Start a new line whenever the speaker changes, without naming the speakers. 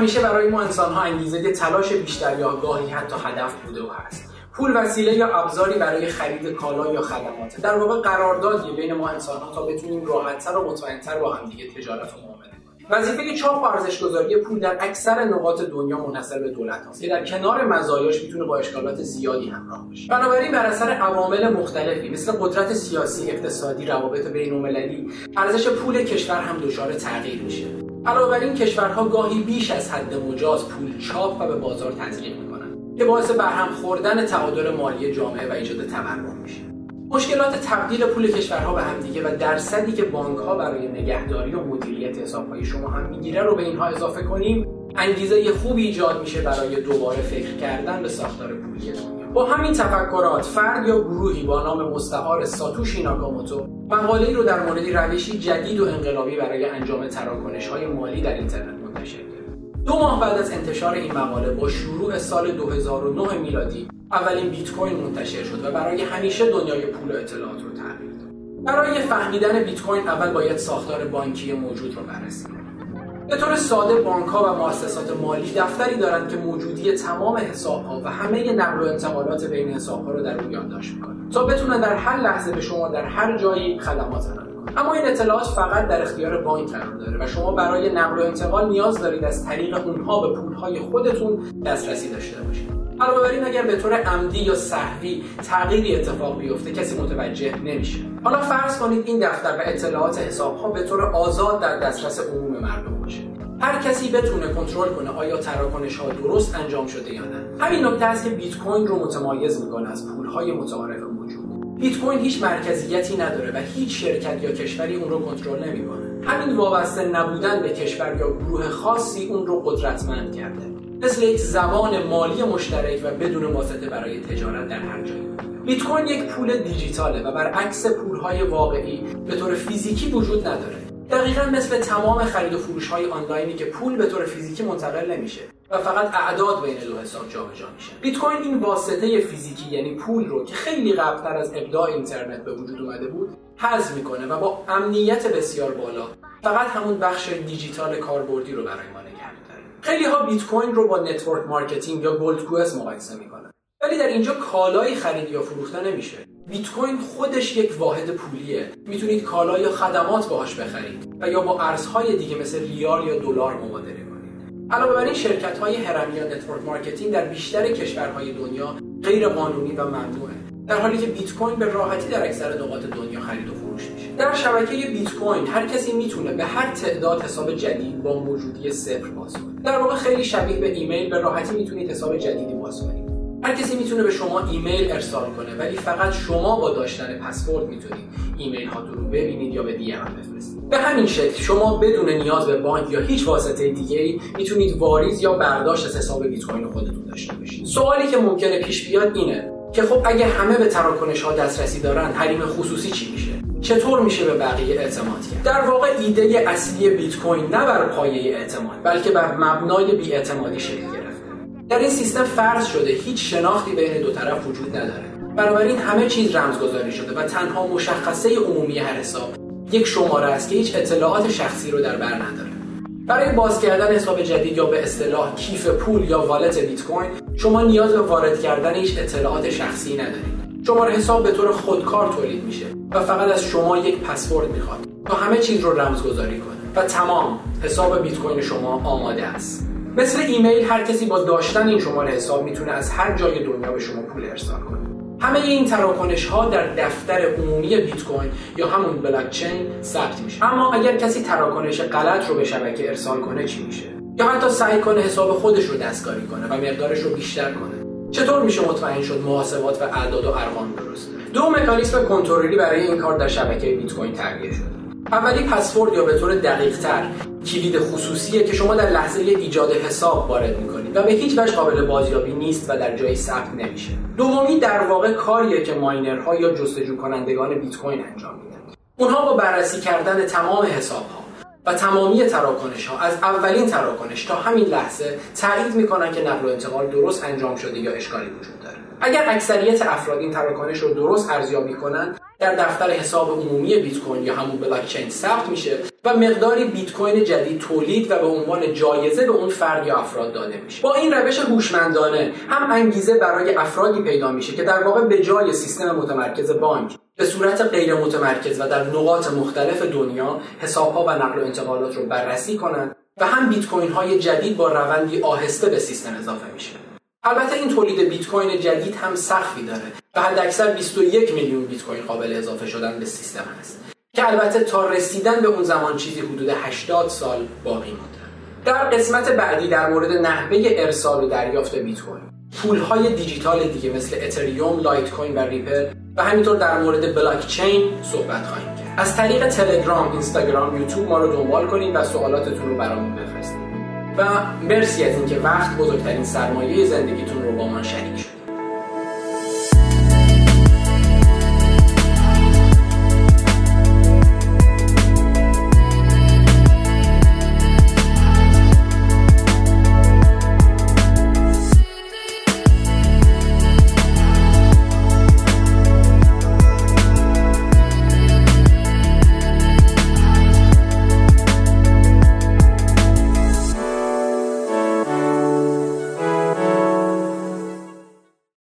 همیشه برای ما انسان ها انگیزه تلاش بیشتر یا گاهی حتی هدف بوده و هست. پول وسیله یا ابزاری برای خرید کالا یا خدمات. در واقع قراردادی بین ما انسان ها تا بتونیم راحتتر و مطمئنتر با همدیگه تجارت و معامله وظیفه چاپ و ارزشگذاری پول در اکثر نقاط دنیا منحصر به دولت هاست که در کنار مزایاش می‌تونه با اشکالات زیادی همراه باشه. بنابراین بر اثر عوامل مختلفی مثل قدرت سیاسی اقتصادی روابط بین‌المللی ارزش پول کشور هم دچار تغییر میشه. علاوه بر این کشورها گاهی بیش از حد مجاز پول چاپ و به بازار تزریق می‌کنند. که باعث برهم خوردن تعادل مالی جامعه و ایجاد تورم میشه. مشکلات تبدیل پول کشورها به همدیگه و درصدی که بانک ها برای نگهداری و مدیریت حسابهای شما هم می‌گیره رو به اینها اضافه کنیم. انگیزه خوبی ایجاد میشه برای دوباره فکر کردن به ساختار پولی. با همین تفکرات فرد یا گروهی با نام مستعار ساتوشی ناکاموتو مقاله رو در مورد روشی جدید و انقلابی برای انجام تراکنش های مالی در اینترنت منتشر کرد. دو ماه بعد از انتشار این مقاله با شروع سال 2009 میلادی اولین بیت کوین منتشر شد و برای همیشه دنیای پول و اطلاعات رو تغییر داد برای فهمیدن بیت کوین اول باید ساختار بانکی موجود رو بررسی کنیم به طور ساده بانک ها و مؤسسات مالی دفتری دارند که موجودی تمام حساب ها و همه نقل و انتقالات بین حساب ها رو در اون یادداشت می‌کنند تا بتونن در هر لحظه به شما در هر جایی خدمات ارائه اما این اطلاعات فقط در اختیار بانک قرار داره و شما برای نقل و انتقال نیاز دارید از طریق اونها به پولهای خودتون دسترسی داشته باشید. علاوه بر این اگر به طور عمدی یا صحوی تغییری اتفاق بیفته کسی متوجه نمیشه. حالا فرض کنید این دفتر و اطلاعات حساب ها به طور آزاد در دسترس عموم مردم باشه. هر کسی بتونه کنترل کنه آیا تراکنش ها درست انجام شده یا نه. همین نکته است که بیت کوین رو متمایز می‌کنه از پول های متعارف موجود. بیت کوین هیچ مرکزیتی نداره و هیچ شرکت یا کشوری اون رو کنترل نمی‌کنه. همین وابسته نبودن به کشور یا گروه خاصی اون رو قدرتمند کرده. مثل یک زبان مالی مشترک و بدون واسطه برای تجارت در هر جایی بیت کوین یک پول دیجیتاله و برعکس پولهای واقعی به طور فیزیکی وجود نداره. دقیقا مثل تمام خرید و فروش های آنلاینی که پول به طور فیزیکی منتقل نمیشه و فقط اعداد بین دو حساب جابجا میشه. بیت کوین این واسطه فیزیکی یعنی پول رو که خیلی قبلتر از ابداع اینترنت به وجود اومده بود حذف می‌کنه و با امنیت بسیار بالا فقط همون بخش دیجیتال کاربردی رو برای ما خیلی ها بیت کوین رو با network marketing یا گلدکوئست مقایسه می‌کنن. ولی در اینجا کالایی خرید یا فروخته نمیشه. بیت کوین خودش یک واحد پولیه. می‌تونید کالا یا خدمات باهاش بخرید و یا با ارزهای دیگه مثل ریال یا دلار مبادله کنید. علاوه بر این شرکت های هرمی network marketing در بیشتر کشورهای دنیا غیر قانونی و ممنوعه در حالی که بیت کوین به راحتی در اکثر نقاط دنیا خرید و فروش میشه. در شبکه بیت کوین هر کسی می‌تونه به هر تعداد حساب جدید با موجودی صفر باز کنه. در واقع خیلی شبیه به ایمیل به راحتی می‌تونید حساب جدیدی باز کنید. هر کسی می‌تونه به شما ایمیل ارسال کنه ولی فقط شما با داشتن پسورد می‌تونید ایمیل ها رو ببینید یا به دی ام بفرستید. به همین شکل شما بدون نیاز به بانک یا هیچ واسطه دیگه ای می‌تونید واریز یا برداشت از حساب بیت کوین خودتون داشته باشید. سوالی که ممکنه پیش بیاد اینه که خب اگه همه به تراکنش ها دسترسی دارن حریم خصوصی چی میشه؟ چطور میشه به بقیه اعتماد کرد؟ در واقع ایده اصلی بیت کوین نه بر پایه اعتماد بلکه بر مبنای بیاعتمادی شکل گرفته در این سیستم فرض شده هیچ شناختی بین دو طرف وجود نداره. بنابراین همه چیز رمزگذاری شده و تنها مشخصه عمومی هر حساب یک شماره است که هیچ اطلاعات شخصی رو در بر نداره. برای باز کردن حساب جدید یا به اصطلاح کیف پول یا والت بیت کوین شما نیاز به وارد کردن هیچ اطلاعات شخصی ندارید. شماره حساب به طور خودکار تولید میشه و فقط از شما یک پسورد می‌خواد تا همه چیز رو رمزگذاری کنه و تمام حساب بیت کوین شما آماده است. مثل ایمیل هر کسی با داشتن این شماره حساب می‌تونه از هر جای دنیا به شما پول ارسال کنه. همه این تراکنش ها در دفتر عمومی بیت کوین یا همون بلاک چین ثبت میشه. اما اگر کسی تراکنش غلط رو به شبکه ارسال کنه چی میشه؟ یا حتی سعی کنه حساب خودش رو دستکاری کنه و مقدارش رو بیشتر کنه. چطور میشه مطمئن شد محاسبات و اعداد و ارقام درسته دو مکانیزم کنترلی برای این کار در شبکه بیت کوین تربیه شده. اولی پسورد یا به طور دقیق تر کلید خصوصیه که شما در لحظه ایجاد حساب وارد می‌کنید و به هیچ وجه قابل بازیابی نیست و در جایی ثبت نمیشه. دومی در واقع کاریه که ماینرها یا جستجو کنندگان بیت کوین انجام میدن. اونها با بررسی کردن تمام حساب ها و تمامی تراکنش ها از اولین تراکنش تا همین لحظه تایید می‌کنن که نقل و انتقال درست انجام شده یا اشکالی وجود داره. اگر اکثریت افراد این تراکنش رو درست ارزیابی کنند در دفتر حساب عمومی بیت کوین یا همون بلاک چین ثبت میشه و مقداری بیت کوین جدید تولید و به عنوان جایزه به اون فرد یا افراد داده میشه. با این روش هوشمندانه هم انگیزه برای افرادی پیدا میشه که در واقع به جای سیستم متمرکز بانک به صورت غیر متمرکز و در نقاط مختلف دنیا حسابها و نقل و انتقالات رو بررسی کنند و هم بیت کوین های جدید با روندی آهسته به سیستم اضافه میشه. البته این تولید بیت کوین جدید هم سخفی داره و حداکثر 21 میلیون بیت کوین قابل اضافه شدن به سیستم هست که البته تا رسیدن به اون زمان چیزی حدود 80 سال باقی مونده. در قسمت بعدی در مورد نحوه ارسال و دریافت بیت کوین پولهای دیجیتال دیگه مثل اتریوم، لایت کوین و ریپل و همینطور در مورد بلاک چین صحبت خواهیم کرد. از طریق تلگرام، اینستاگرام، یوتیوب ما رو دنبال کنید و سوالاتتون رو برامون بفرستید. و مرسی از اینکه وقت بزرگترین سرمایه زندگیتون رو با من شریک شد